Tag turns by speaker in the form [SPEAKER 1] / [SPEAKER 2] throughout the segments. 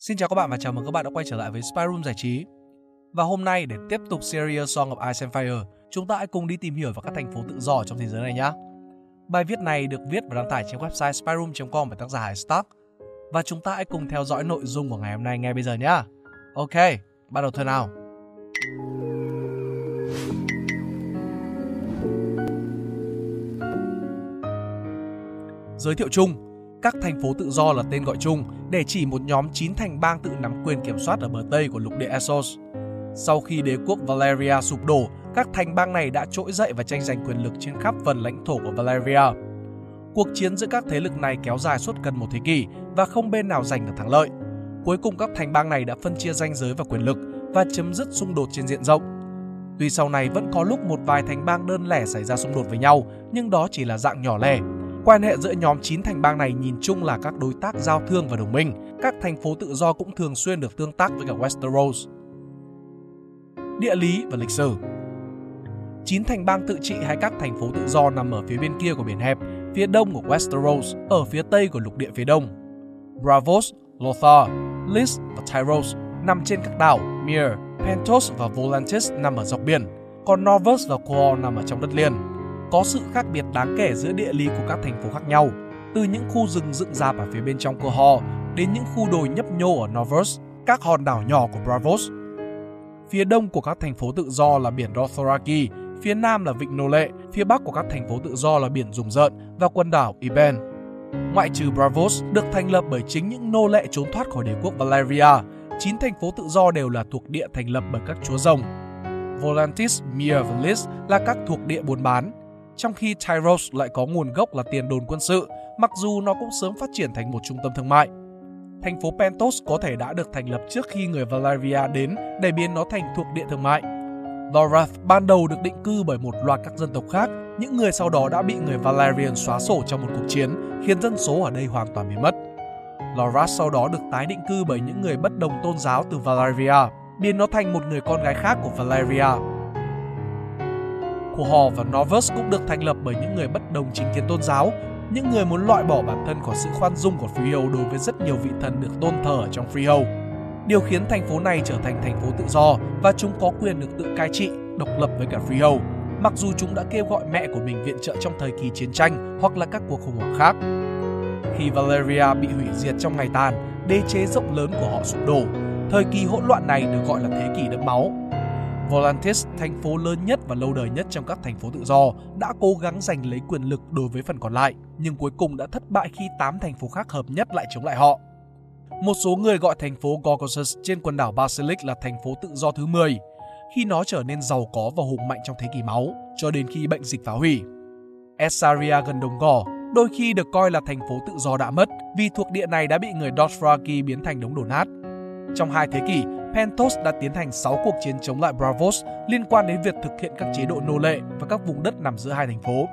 [SPEAKER 1] Xin chào các bạn và chào mừng các bạn đã quay trở lại với Spy Room Giải trí. Và hôm nay để tiếp tục series Song of Ice and Fire, chúng ta hãy cùng đi tìm hiểu về các thành phố tự do trong thế giới này nhé. Bài viết này được viết và đăng tải trên website spyroom.com bởi tác giả Hải Stark. Và chúng ta hãy cùng theo dõi nội dung của ngày hôm nay ngay bây giờ nhé. Ok, bắt đầu thôi nào. Giới thiệu chung, các thành phố tự do là tên gọi chung để chỉ một nhóm 9 thành bang tự nắm quyền kiểm soát ở bờ Tây của lục địa Essos. Sau khi đế quốc Valeria sụp đổ, các thành bang này đã trỗi dậy và tranh giành quyền lực trên khắp phần lãnh thổ của Valeria. Cuộc chiến giữa các thế lực này kéo dài suốt gần một thế kỷ và không bên nào giành được thắng lợi. Cuối cùng các thành bang này đã phân chia ranh giới và quyền lực và chấm dứt xung đột trên diện rộng. Tuy sau này vẫn có lúc một vài thành bang đơn lẻ xảy ra xung đột với nhau, nhưng đó chỉ là dạng nhỏ lẻ. Quan hệ giữa nhóm 9 thành bang này nhìn chung là các đối tác giao thương và đồng minh. Các thành phố tự do cũng thường xuyên được tương tác với cả Westeros. Địa lý và lịch sử Chín thành bang tự trị hay các thành phố tự do nằm ở phía bên kia của biển hẹp, phía đông của Westeros, ở phía tây của lục địa phía đông. Bravos, Lothar, Lys và Tyros nằm trên các đảo Mir, Pentos và Volantis nằm ở dọc biển, còn Norvus và Quor nằm ở trong đất liền. Có sự khác biệt đáng kể giữa địa lý của các thành phố khác nhau, từ những khu rừng dựng rạp ở phía bên trong Quor đến những khu đồi nhấp nhô ở Novos các hòn đảo nhỏ của Bravos. Phía đông của các thành phố tự do là biển Dothraki, phía nam là vịnh Nô Lệ, phía bắc của các thành phố tự do là biển Rùng Rợn và quần đảo Iben. Ngoại trừ Bravos được thành lập bởi chính những nô lệ trốn thoát khỏi đế quốc Valeria, chín thành phố tự do đều là thuộc địa thành lập bởi các chúa rồng. Volantis, Mir và Lys là các thuộc địa buôn bán, trong khi Tyros lại có nguồn gốc là tiền đồn quân sự, mặc dù nó cũng sớm phát triển thành một trung tâm thương mại. Thành phố Pentos có thể đã được thành lập trước khi người Valeria đến để biến nó thành thuộc địa thương mại. Lorath ban đầu được định cư bởi một loạt các dân tộc khác, những người sau đó đã bị người Valerian xóa sổ trong một cuộc chiến, khiến dân số ở đây hoàn toàn biến mất. Lorath sau đó được tái định cư bởi những người bất đồng tôn giáo từ Valeria, biến nó thành một người con gái khác của Valeria. Quahog và Novus cũng được thành lập bởi những người bất đồng chính kiến tôn giáo, những người muốn loại bỏ bản thân khỏi sự khoan dung của Freehold đối với rất nhiều vị thần được tôn thờ ở trong Freehold. Điều khiến thành phố này trở thành thành phố tự do và chúng có quyền được tự cai trị, độc lập với cả Freehold, mặc dù chúng đã kêu gọi mẹ của mình viện trợ trong thời kỳ chiến tranh hoặc là các cuộc khủng hoảng khác. Khi Valeria bị hủy diệt trong ngày tàn, đế chế rộng lớn của họ sụp đổ. Thời kỳ hỗn loạn này được gọi là thế kỷ đẫm máu. Volantis, thành phố lớn nhất và lâu đời nhất trong các thành phố tự do, đã cố gắng giành lấy quyền lực đối với phần còn lại, nhưng cuối cùng đã thất bại khi 8 thành phố khác hợp nhất lại chống lại họ. Một số người gọi thành phố Gorgosus trên quần đảo Basilic là thành phố tự do thứ 10, khi nó trở nên giàu có và hùng mạnh trong thế kỷ máu, cho đến khi bệnh dịch phá hủy. Essaria gần đồng gò, đôi khi được coi là thành phố tự do đã mất vì thuộc địa này đã bị người Dothraki biến thành đống đổ nát. Trong hai thế kỷ, Pentos đã tiến hành 6 cuộc chiến chống lại Bravos liên quan đến việc thực hiện các chế độ nô lệ và các vùng đất nằm giữa hai thành phố.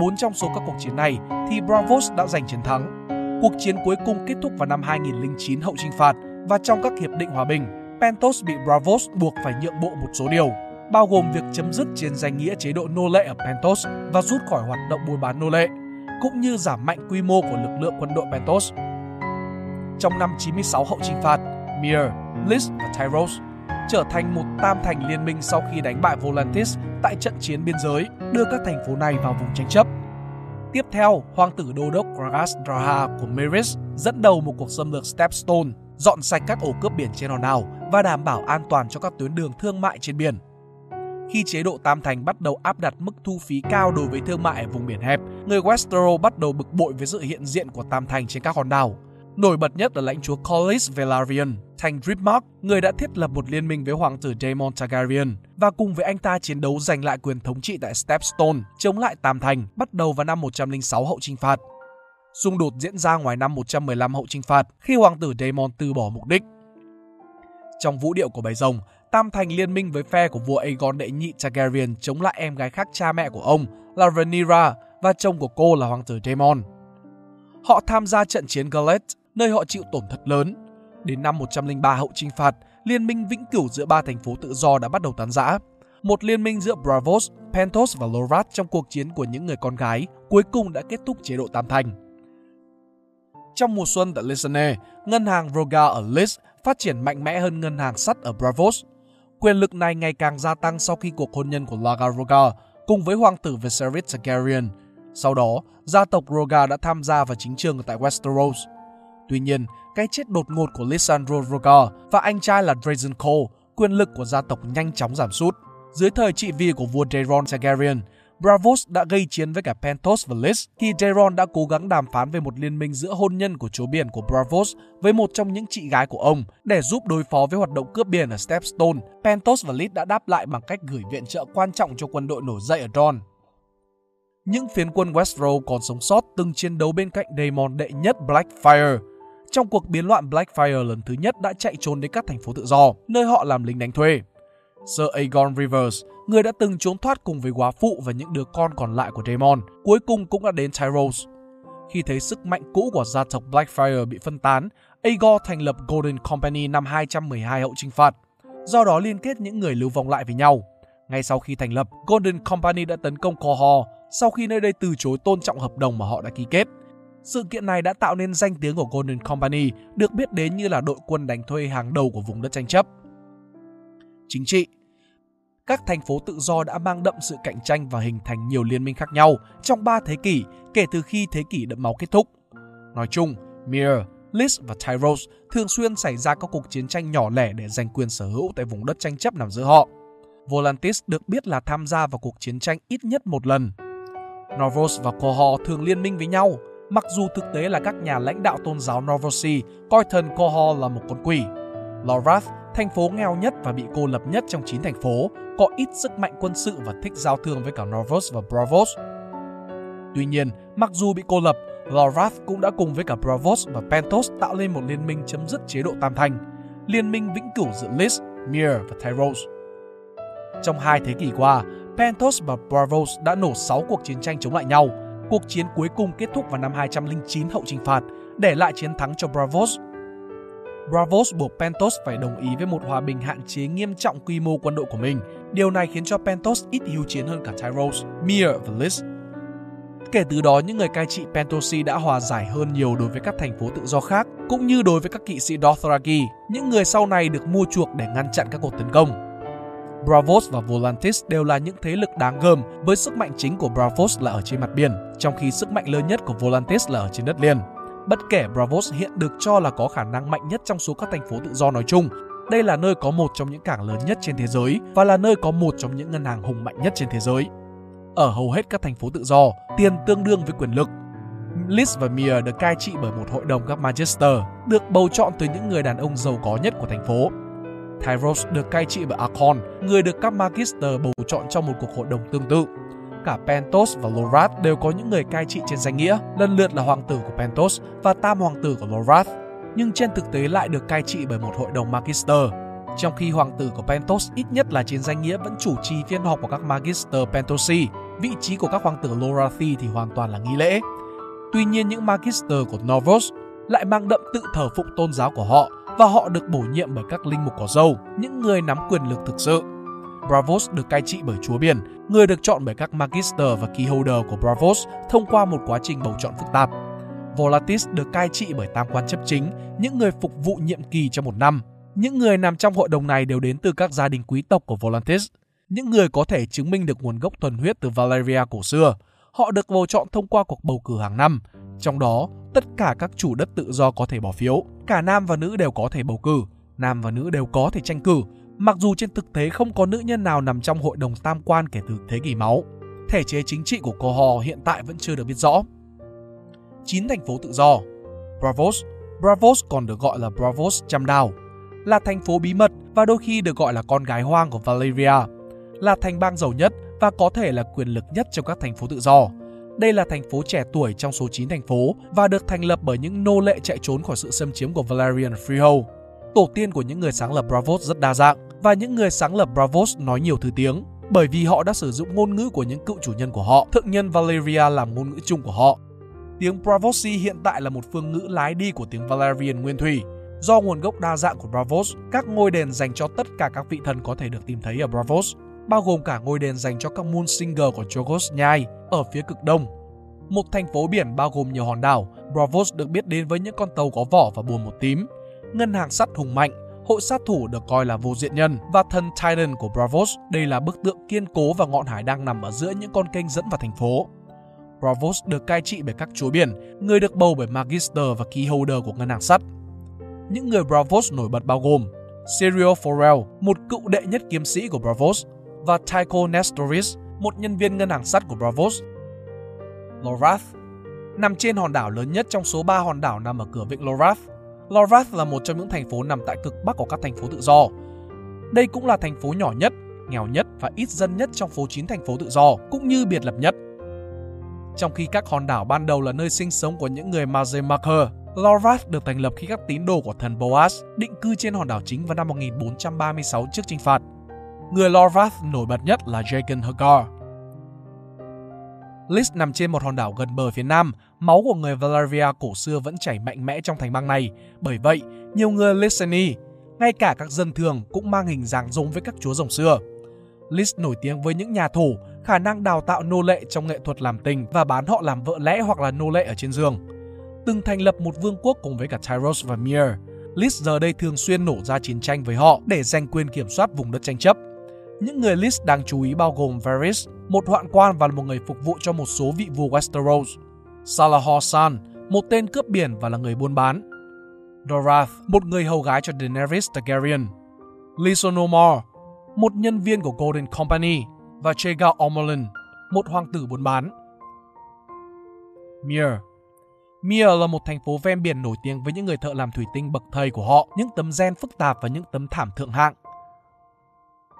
[SPEAKER 1] Bốn trong số các cuộc chiến này thì Bravos đã giành chiến thắng. Cuộc chiến cuối cùng kết thúc vào năm 2009 hậu trinh phạt và trong các hiệp định hòa bình, Pentos bị Bravos buộc phải nhượng bộ một số điều, bao gồm việc chấm dứt trên danh nghĩa chế độ nô lệ ở Pentos và rút khỏi hoạt động buôn bán nô lệ, cũng như giảm mạnh quy mô của lực lượng quân đội Pentos. Trong năm 96 hậu trinh phạt, Mir, Lys và Tyros trở thành một tam thành liên minh sau khi đánh bại Volantis tại trận chiến biên giới, đưa các thành phố này vào vùng tranh chấp. Tiếp theo, hoàng tử đô đốc Gragas Draha của Meris dẫn đầu một cuộc xâm lược Stepstone, dọn sạch các ổ cướp biển trên hòn đảo và đảm bảo an toàn cho các tuyến đường thương mại trên biển. Khi chế độ Tam Thành bắt đầu áp đặt mức thu phí cao đối với thương mại ở vùng biển hẹp, người Westeros bắt đầu bực bội với sự hiện diện của Tam Thành trên các hòn đảo. Nổi bật nhất là lãnh chúa Collis Velaryon, thành Driftmark, người đã thiết lập một liên minh với hoàng tử Daemon Targaryen và cùng với anh ta chiến đấu giành lại quyền thống trị tại Stepstone, chống lại Tam Thành, bắt đầu vào năm 106 hậu trinh phạt. Xung đột diễn ra ngoài năm 115 hậu trinh phạt khi hoàng tử Daemon từ bỏ mục đích. Trong vũ điệu của bầy rồng, Tam Thành liên minh với phe của vua Aegon đệ nhị Targaryen chống lại em gái khác cha mẹ của ông là Rhaenyra và chồng của cô là hoàng tử Daemon. Họ tham gia trận chiến Gallett, nơi họ chịu tổn thất lớn. Đến năm 103 hậu trinh phạt, liên minh vĩnh cửu giữa ba thành phố tự do đã bắt đầu tán rã. Một liên minh giữa Bravos, Pentos và Lorat trong cuộc chiến của những người con gái cuối cùng đã kết thúc chế độ Tam Thành. Trong mùa xuân tại Lisane, ngân hàng Roga ở Lis phát triển mạnh mẽ hơn ngân hàng sắt ở Bravos. Quyền lực này ngày càng gia tăng sau khi cuộc hôn nhân của Laga Roga cùng với hoàng tử Viserys Targaryen. Sau đó, gia tộc Roga đã tham gia vào chính trường tại Westeros. Tuy nhiên, cái chết đột ngột của Lisandro Roga và anh trai là Drazen Cole, quyền lực của gia tộc nhanh chóng giảm sút. Dưới thời trị vì của vua Daeron Targaryen, Bravos đã gây chiến với cả Pentos và Lys khi Daeron đã cố gắng đàm phán về một liên minh giữa hôn nhân của chúa biển của Bravos với một trong những chị gái của ông để giúp đối phó với hoạt động cướp biển ở Stepstone. Pentos và Lys đã đáp lại bằng cách gửi viện trợ quan trọng cho quân đội nổi dậy ở Dorne. Những phiến quân Westeros còn sống sót từng chiến đấu bên cạnh Daemon đệ nhất Blackfyre trong cuộc biến loạn Blackfire lần thứ nhất đã chạy trốn đến các thành phố tự do, nơi họ làm lính đánh thuê. Sir Aegon Rivers, người đã từng trốn thoát cùng với quá phụ và những đứa con còn lại của Daemon, cuối cùng cũng đã đến Tyros. Khi thấy sức mạnh cũ của gia tộc Blackfire bị phân tán, Aegon thành lập Golden Company năm 212 hậu trinh phạt, do đó liên kết những người lưu vong lại với nhau. Ngay sau khi thành lập, Golden Company đã tấn công Cohor sau khi nơi đây từ chối tôn trọng hợp đồng mà họ đã ký kết. Sự kiện này đã tạo nên danh tiếng của Golden Company, được biết đến như là đội quân đánh thuê hàng đầu của vùng đất tranh chấp chính trị. Các thành phố tự do đã mang đậm sự cạnh tranh và hình thành nhiều liên minh khác nhau trong 3 thế kỷ kể từ khi thế kỷ đẫm máu kết thúc. Nói chung, Mir, Lis và Tyros thường xuyên xảy ra các cuộc chiến tranh nhỏ lẻ để giành quyền sở hữu tại vùng đất tranh chấp nằm giữa họ. Volantis được biết là tham gia vào cuộc chiến tranh ít nhất một lần. Norvos và Kohor thường liên minh với nhau, mặc dù thực tế là các nhà lãnh đạo tôn giáo Novosi coi thần Kohol là một con quỷ. Lorath thành phố nghèo nhất và bị cô lập nhất trong 9 thành phố, có ít sức mạnh quân sự và thích giao thương với cả Norvos và Bravos. Tuy nhiên, mặc dù bị cô lập, Lorath cũng đã cùng với cả Bravos và Pentos tạo lên một liên minh chấm dứt chế độ tam thành, liên minh vĩnh cửu giữa Lys, Mir và Tyros. Trong hai thế kỷ qua, Pentos và Bravos đã nổ 6 cuộc chiến tranh chống lại nhau. Cuộc chiến cuối cùng kết thúc vào năm 209 hậu trừng phạt, để lại chiến thắng cho Bravos Bravos buộc Pentos phải đồng ý với một hòa bình hạn chế nghiêm trọng quy mô quân đội của mình. Điều này khiến cho Pentos ít hiếu chiến hơn cả Tyros, Mir và Lys. Kể từ đó, những người cai trị Pentosi đã hòa giải hơn nhiều đối với các thành phố tự do khác, cũng như đối với các kỵ sĩ Dothraki, những người sau này được mua chuộc để ngăn chặn các cuộc tấn công. Bravos và Volantis đều là những thế lực đáng gờm, với sức mạnh chính của Bravos là ở trên mặt biển, trong khi sức mạnh lớn nhất của Volantis là ở trên đất liền. Bất kể Bravos hiện được cho là có khả năng mạnh nhất trong số các thành phố tự do nói chung, đây là nơi có một trong những cảng lớn nhất trên thế giới và là nơi có một trong những ngân hàng hùng mạnh nhất trên thế giới. Ở hầu hết các thành phố tự do, tiền tương đương với quyền lực. Liz và Mia được cai trị bởi một hội đồng các Magister, được bầu chọn từ những người đàn ông giàu có nhất của thành phố. Tyros được cai trị bởi Archon, người được các Magister bầu chọn trong một cuộc hội đồng tương tự cả Pentos và Lorath đều có những người cai trị trên danh nghĩa, lần lượt là hoàng tử của Pentos và tam hoàng tử của Lorath, nhưng trên thực tế lại được cai trị bởi một hội đồng Magister. Trong khi hoàng tử của Pentos ít nhất là trên danh nghĩa vẫn chủ trì phiên họp của các Magister Pentosi, vị trí của các hoàng tử Lorathi thì hoàn toàn là nghi lễ. Tuy nhiên những Magister của Novos lại mang đậm tự thờ phụng tôn giáo của họ và họ được bổ nhiệm bởi các linh mục có dâu, những người nắm quyền lực thực sự. Bravos được cai trị bởi chúa biển, người được chọn bởi các Magister và Keyholder của Bravos thông qua một quá trình bầu chọn phức tạp. Volatis được cai trị bởi tam quan chấp chính, những người phục vụ nhiệm kỳ trong một năm. Những người nằm trong hội đồng này đều đến từ các gia đình quý tộc của Volantis, những người có thể chứng minh được nguồn gốc thuần huyết từ Valeria cổ xưa. Họ được bầu chọn thông qua cuộc bầu cử hàng năm. Trong đó, tất cả các chủ đất tự do có thể bỏ phiếu. Cả nam và nữ đều có thể bầu cử. Nam và nữ đều có thể tranh cử Mặc dù trên thực tế không có nữ nhân nào nằm trong hội đồng tam quan kể từ thế kỷ máu, thể chế chính trị của Cohor hiện tại vẫn chưa được biết rõ. 9 thành phố tự do Bravos Bravos còn được gọi là Bravos Chăm Đào, là thành phố bí mật và đôi khi được gọi là con gái hoang của Valeria, là thành bang giàu nhất và có thể là quyền lực nhất trong các thành phố tự do. Đây là thành phố trẻ tuổi trong số 9 thành phố và được thành lập bởi những nô lệ chạy trốn khỏi sự xâm chiếm của Valerian Freehold. Tổ tiên của những người sáng lập Bravos rất đa dạng và những người sáng lập Bravos nói nhiều thứ tiếng bởi vì họ đã sử dụng ngôn ngữ của những cựu chủ nhân của họ, thượng nhân Valeria làm ngôn ngữ chung của họ. Tiếng Bravosi hiện tại là một phương ngữ lái đi của tiếng Valerian nguyên thủy. Do nguồn gốc đa dạng của Bravos, các ngôi đền dành cho tất cả các vị thần có thể được tìm thấy ở Bravos, bao gồm cả ngôi đền dành cho các moon singer của Chogos Nhai ở phía cực đông. một thành phố biển bao gồm nhiều hòn đảo, Bravos được biết đến với những con tàu có vỏ và buồm một tím, ngân hàng sắt hùng mạnh, hội sát thủ được coi là vô diện nhân và thần Titan của Bravos. Đây là bức tượng kiên cố và ngọn hải đang nằm ở giữa những con kênh dẫn vào thành phố. Bravos được cai trị bởi các chúa biển, người được bầu bởi Magister và Keyholder của ngân hàng sắt. Những người Bravos nổi bật bao gồm Serial Forel, một cựu đệ nhất kiếm sĩ của Bravos, và Tycho Nestoris, một nhân viên ngân hàng sắt của Bravos. Lorath nằm trên hòn đảo lớn nhất trong số 3 hòn đảo nằm ở cửa vịnh Lorath. Lorath là một trong những thành phố nằm tại cực bắc của các thành phố tự do. Đây cũng là thành phố nhỏ nhất, nghèo nhất và ít dân nhất trong phố 9 thành phố tự do, cũng như biệt lập nhất. Trong khi các hòn đảo ban đầu là nơi sinh sống của những người Mazemaker, Lorath được thành lập khi các tín đồ của thần Boaz định cư trên hòn đảo chính vào năm 1436 trước chinh phạt. Người Lorvath nổi bật nhất là Jagan Hagar. Lys nằm trên một hòn đảo gần bờ phía nam, máu của người Valaria cổ xưa vẫn chảy mạnh mẽ trong thành bang này. Bởi vậy, nhiều người Lyseni, ngay cả các dân thường cũng mang hình dáng giống với các chúa rồng xưa. Lys nổi tiếng với những nhà thủ, khả năng đào tạo nô lệ trong nghệ thuật làm tình và bán họ làm vợ lẽ hoặc là nô lệ ở trên giường. Từng thành lập một vương quốc cùng với cả Tyros và Mir. Lys giờ đây thường xuyên nổ ra chiến tranh với họ để giành quyền kiểm soát vùng đất tranh chấp. Những người list đáng chú ý bao gồm Varys, một hoạn quan và một người phục vụ cho một số vị vua Westeros. Salahor San, một tên cướp biển và là người buôn bán. Dorath, một người hầu gái cho Daenerys Targaryen. Lysonomor, một nhân viên của Golden Company và Chega Omerlin, một hoàng tử buôn bán. Mir Mir là một thành phố ven biển nổi tiếng với những người thợ làm thủy tinh bậc thầy của họ, những tấm gen phức tạp và những tấm thảm thượng hạng.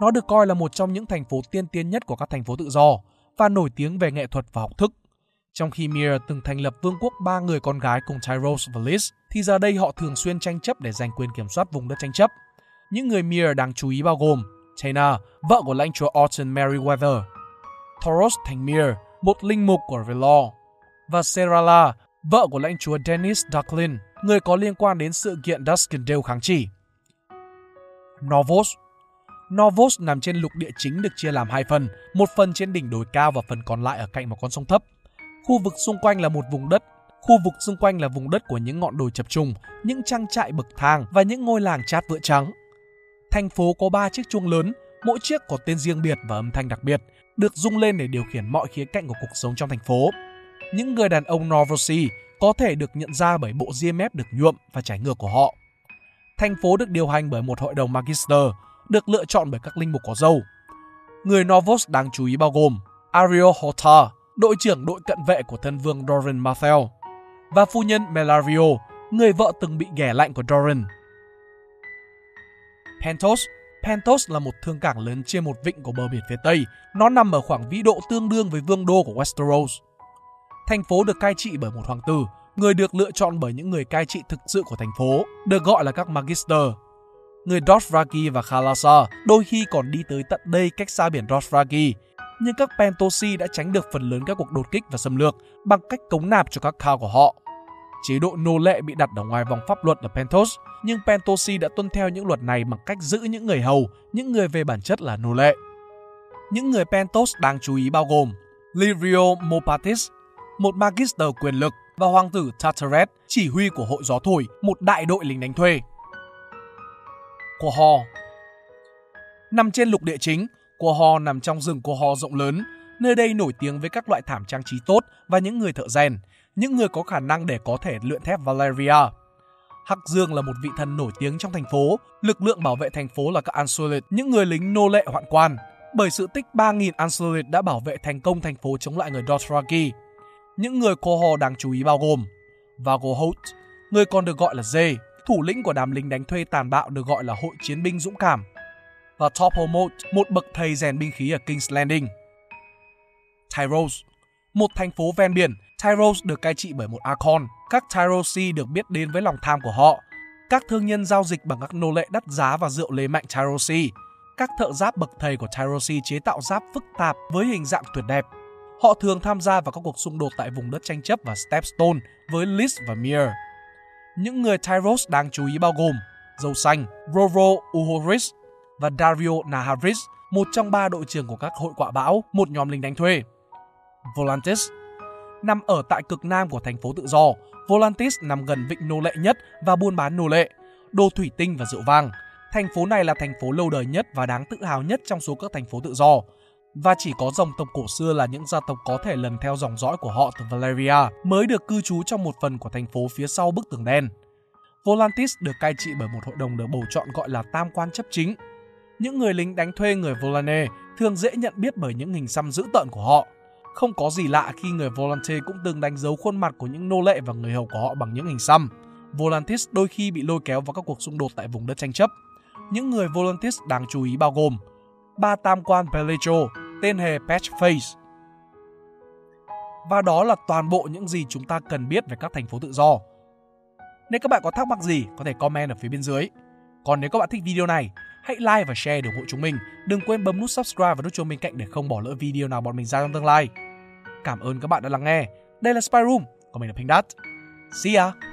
[SPEAKER 1] Nó được coi là một trong những thành phố tiên tiến nhất của các thành phố tự do và nổi tiếng về nghệ thuật và học thức. Trong khi Mir từng thành lập vương quốc ba người con gái cùng Tyros và Liz, thì giờ đây họ thường xuyên tranh chấp để giành quyền kiểm soát vùng đất tranh chấp. Những người Mir đáng chú ý bao gồm Taina, vợ của lãnh chúa Orton Merriweather, Thoros thành Mir, một linh mục của Velor, và Serala, vợ của lãnh chúa Dennis Ducklin, người có liên quan đến sự kiện Duskendale kháng chỉ. Novos Novos nằm trên lục địa chính được chia làm hai phần, một phần trên đỉnh đồi cao và phần còn lại ở cạnh một con sông thấp. Khu vực xung quanh là một vùng đất, khu vực xung quanh là vùng đất của những ngọn đồi chập trùng, những trang trại bậc thang và những ngôi làng chát vữa trắng. Thành phố có ba chiếc chuông lớn, mỗi chiếc có tên riêng biệt và âm thanh đặc biệt, được rung lên để điều khiển mọi khía cạnh của cuộc sống trong thành phố. Những người đàn ông Novosi có thể được nhận ra bởi bộ ria mép được nhuộm và trải ngược của họ. Thành phố được điều hành bởi một hội đồng Magister, được lựa chọn bởi các linh mục có dâu. Người Novos đáng chú ý bao gồm Ariel Hota, đội trưởng đội cận vệ của thân vương Doran Marthel, và phu nhân Melario, người vợ từng bị ghẻ lạnh của Doran. Pentos Pentos là một thương cảng lớn trên một vịnh của bờ biển phía Tây. Nó nằm ở khoảng vĩ độ tương đương với vương đô của Westeros. Thành phố được cai trị bởi một hoàng tử, người được lựa chọn bởi những người cai trị thực sự của thành phố, được gọi là các Magister. Người Dothraki và Khalasa đôi khi còn đi tới tận đây cách xa biển Dothraki, nhưng các Pentosi đã tránh được phần lớn các cuộc đột kích và xâm lược bằng cách cống nạp cho các Khao của họ. Chế độ nô lệ bị đặt ở ngoài vòng pháp luật ở Pentos, nhưng Pentosi đã tuân theo những luật này bằng cách giữ những người hầu, những người về bản chất là nô lệ. Những người Pentos đáng chú ý bao gồm Livio Mopatis, một magister quyền lực, và hoàng tử Tartaret, chỉ huy của hội gió thổi, một đại đội lính đánh thuê. Của Ho Nằm trên lục địa chính, Cô Ho nằm trong rừng Cô Ho rộng lớn, nơi đây nổi tiếng với các loại thảm trang trí tốt và những người thợ rèn, những người có khả năng để có thể luyện thép Valeria. Hắc Dương là một vị thần nổi tiếng trong thành phố, lực lượng bảo vệ thành phố là các Ansulit, những người lính nô lệ hoạn quan. Bởi sự tích 3.000 Ansulit đã bảo vệ thành công thành phố chống lại người Dothraki. Những người cô Ho đáng chú ý bao gồm Vagohout, người còn được gọi là Dê, thủ lĩnh của đám lính đánh thuê tàn bạo được gọi là hội chiến binh dũng cảm, và Topomot, một bậc thầy rèn binh khí ở King's Landing. Tyros, một thành phố ven biển, Tyros được cai trị bởi một Archon. Các Tyrosi được biết đến với lòng tham của họ. Các thương nhân giao dịch bằng các nô lệ đắt giá và rượu lấy mạnh Tyrosi. Các thợ giáp bậc thầy của Tyrosi chế tạo giáp phức tạp với hình dạng tuyệt đẹp. Họ thường tham gia vào các cuộc xung đột tại vùng đất tranh chấp và Stepstone với Lys và Mir. Những người Tyros đáng chú ý bao gồm Dâu Xanh, Roro Uhoris và Dario Naharis, một trong ba đội trưởng của các hội quạ bão, một nhóm lính đánh thuê. Volantis nằm ở tại cực nam của thành phố tự do. Volantis nằm gần vịnh nô lệ nhất và buôn bán nô lệ, đồ thủy tinh và rượu vang. Thành phố này là thành phố lâu đời nhất và đáng tự hào nhất trong số các thành phố tự do. Và chỉ có dòng tộc cổ xưa là những gia tộc có thể lần theo dòng dõi của họ từ Valeria mới được cư trú trong một phần của thành phố phía sau bức tường đen. Volantis được cai trị bởi một hội đồng được bầu chọn gọi là tam quan chấp chính. Những người lính đánh thuê người Volane thường dễ nhận biết bởi những hình xăm dữ tợn của họ. Không có gì lạ khi người Volante cũng từng đánh dấu khuôn mặt của những nô lệ và người hầu của họ bằng những hình xăm. Volantis đôi khi bị lôi kéo vào các cuộc xung đột tại vùng đất tranh chấp. Những người Volantis đáng chú ý bao gồm ba tam quan Pelecho, tên hề Patchface. Và đó là toàn bộ những gì chúng ta cần biết về các thành phố tự do. Nếu các bạn có thắc mắc gì, có thể comment ở phía bên dưới. Còn nếu các bạn thích video này, hãy like và share để ủng hộ chúng mình. Đừng quên bấm nút subscribe và nút chuông bên cạnh để không bỏ lỡ video nào bọn mình ra trong tương lai. Cảm ơn các bạn đã lắng nghe. Đây là Spy Room, còn mình là Pink Dot. See ya!